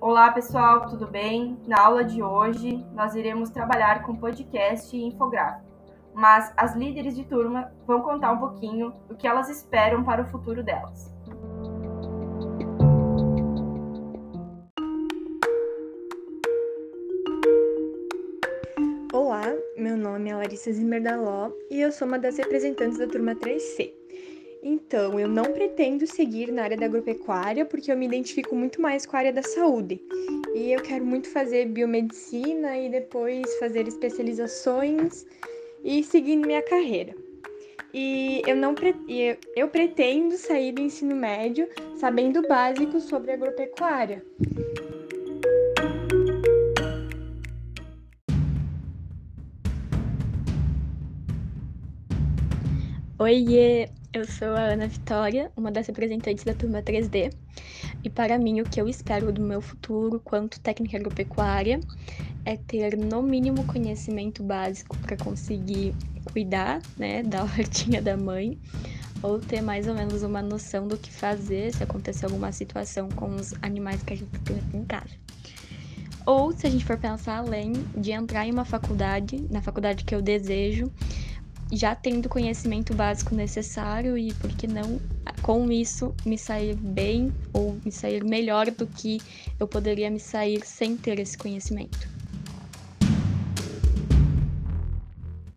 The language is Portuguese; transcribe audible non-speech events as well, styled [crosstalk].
Olá, pessoal, tudo bem? Na aula de hoje, nós iremos trabalhar com podcast e infográfico, mas as líderes de turma vão contar um pouquinho do que elas esperam para o futuro delas. Olá, meu nome é Larissa Zimerdaló e eu sou uma das representantes da turma 3C. Então, eu não pretendo seguir na área da agropecuária porque eu me identifico muito mais com a área da saúde. E eu quero muito fazer biomedicina e depois fazer especializações e seguir minha carreira. E eu não eu pretendo sair do ensino médio sabendo o básico sobre agropecuária. Oiê, eu sou a Ana Vitória, uma das representantes da turma 3D, e para mim o que eu espero do meu futuro quanto técnica agropecuária é ter no mínimo conhecimento básico para conseguir cuidar, né, [laughs] da hortinha da mãe, ou ter mais ou menos uma noção do que fazer se acontecer alguma situação com os animais que a gente tem aqui em casa. Ou se a gente for pensar além de entrar em uma faculdade, na faculdade que eu desejo, já tendo conhecimento básico necessário e, por que não, com isso, me sair bem ou me sair melhor do que eu poderia me sair sem ter esse conhecimento.